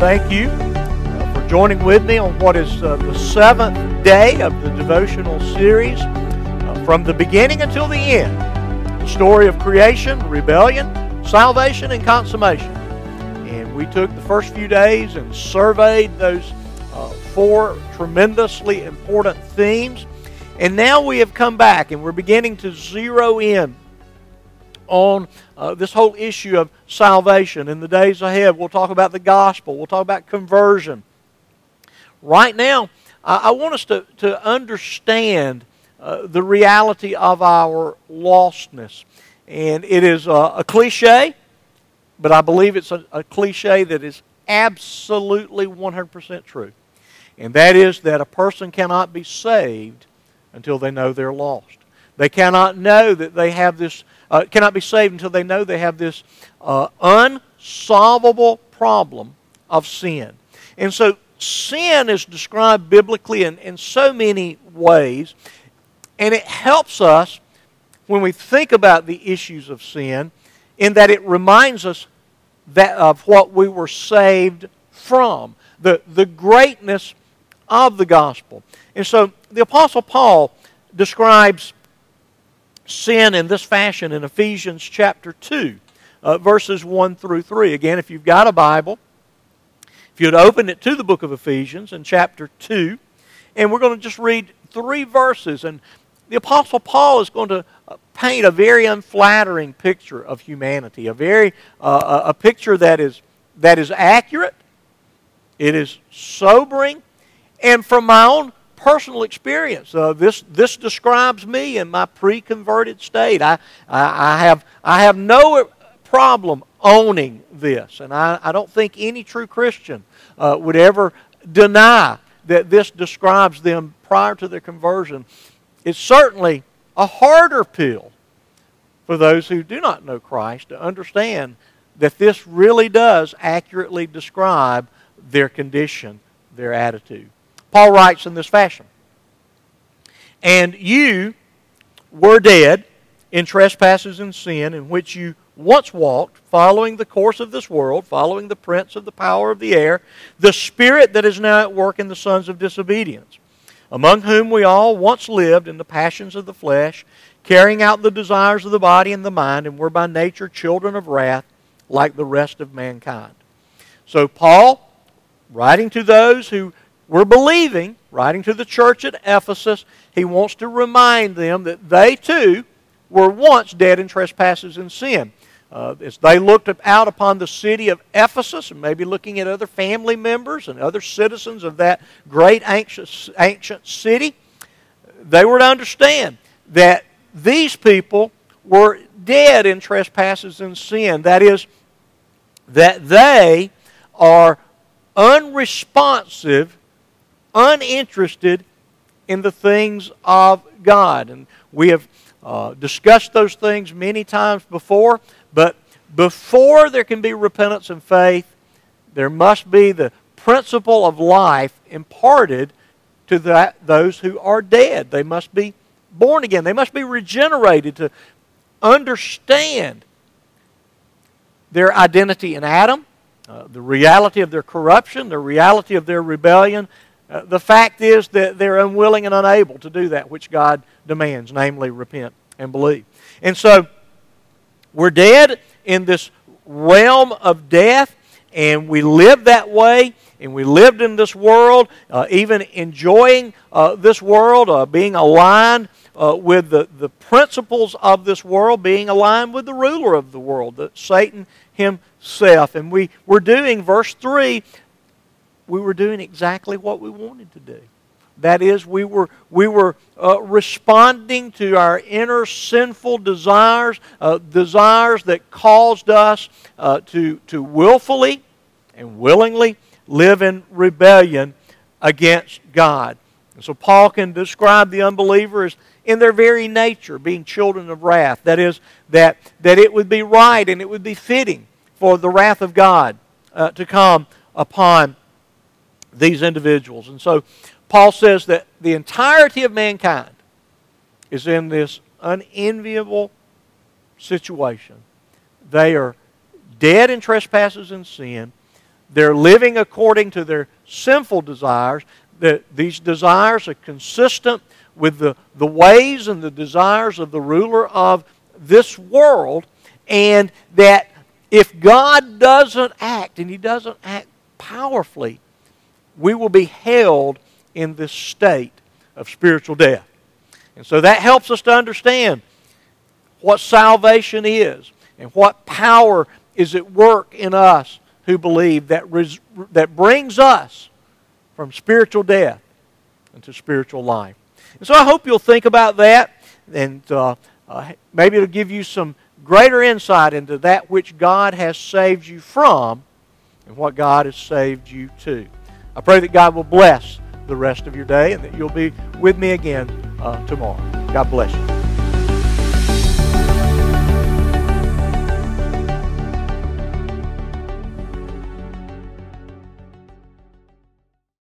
thank you uh, for joining with me on what is uh, the seventh day of the devotional series uh, from the beginning until the end. The story of creation, rebellion, salvation, and consummation. And we took the first few days and surveyed those uh, four tremendously important themes. And now we have come back and we're beginning to zero in on uh, this whole issue of salvation. In the days ahead, we'll talk about the gospel, we'll talk about conversion. Right now, I, I want us to, to understand uh, the reality of our lostness. And it is a, a cliche, but I believe it's a, a cliche that is absolutely 100% true. And that is that a person cannot be saved until they know they're lost. They cannot know that they have this uh, cannot be saved until they know they have this uh, unsolvable problem of sin. And so sin is described biblically in, in so many ways, and it helps us when we think about the issues of sin in that it reminds us that of what we were saved from, the, the greatness of the gospel. And so the Apostle Paul describes sin in this fashion in Ephesians chapter 2, uh, verses 1 through 3. Again, if you've got a Bible, if you'd open it to the book of Ephesians in chapter 2, and we're going to just read three verses. And the Apostle Paul is going to uh, paint a very unflattering picture of humanity, a very uh, a picture that is that is accurate, it is sobering, and from my own personal experience. Uh, this, this describes me in my pre converted state. I, I, I, have, I have no problem owning this, and I, I don't think any true Christian uh, would ever deny that this describes them prior to their conversion. It's certainly a harder pill for those who do not know Christ to understand that this really does accurately describe their condition, their attitude. Paul writes in this fashion And you were dead in trespasses and sin, in which you once walked, following the course of this world, following the prince of the power of the air, the spirit that is now at work in the sons of disobedience, among whom we all once lived in the passions of the flesh, carrying out the desires of the body and the mind, and were by nature children of wrath, like the rest of mankind. So, Paul, writing to those who we're believing, writing to the church at Ephesus, he wants to remind them that they too were once dead in trespasses and sin. Uh, as they looked out upon the city of Ephesus and maybe looking at other family members and other citizens of that great anxious, ancient city, they were to understand that these people were dead in trespasses and sin. That is, that they are unresponsive uninterested in the things of God. And we have uh, discussed those things many times before, but before there can be repentance and faith, there must be the principle of life imparted to that, those who are dead. They must be born again, they must be regenerated to understand their identity in Adam, uh, the reality of their corruption, the reality of their rebellion, uh, the fact is that they're unwilling and unable to do that which God demands, namely repent and believe. And so we're dead in this realm of death, and we live that way, and we lived in this world, uh, even enjoying uh, this world, uh, being aligned uh, with the, the principles of this world, being aligned with the ruler of the world, the, Satan himself. And we were doing, verse 3, we were doing exactly what we wanted to do. That is, we were, we were uh, responding to our inner sinful desires, uh, desires that caused us uh, to, to willfully and willingly live in rebellion against God. And so Paul can describe the unbeliever as in their very nature being children of wrath. That is, that, that it would be right and it would be fitting for the wrath of God uh, to come upon these individuals. And so Paul says that the entirety of mankind is in this unenviable situation. They are dead in trespasses and sin. they're living according to their sinful desires, that these desires are consistent with the, the ways and the desires of the ruler of this world, and that if God doesn't act, and He doesn't act powerfully, we will be held in this state of spiritual death. And so that helps us to understand what salvation is and what power is at work in us who believe that, res- that brings us from spiritual death into spiritual life. And so I hope you'll think about that, and uh, uh, maybe it'll give you some greater insight into that which God has saved you from and what God has saved you to. I pray that God will bless the rest of your day and that you'll be with me again uh, tomorrow. God bless you.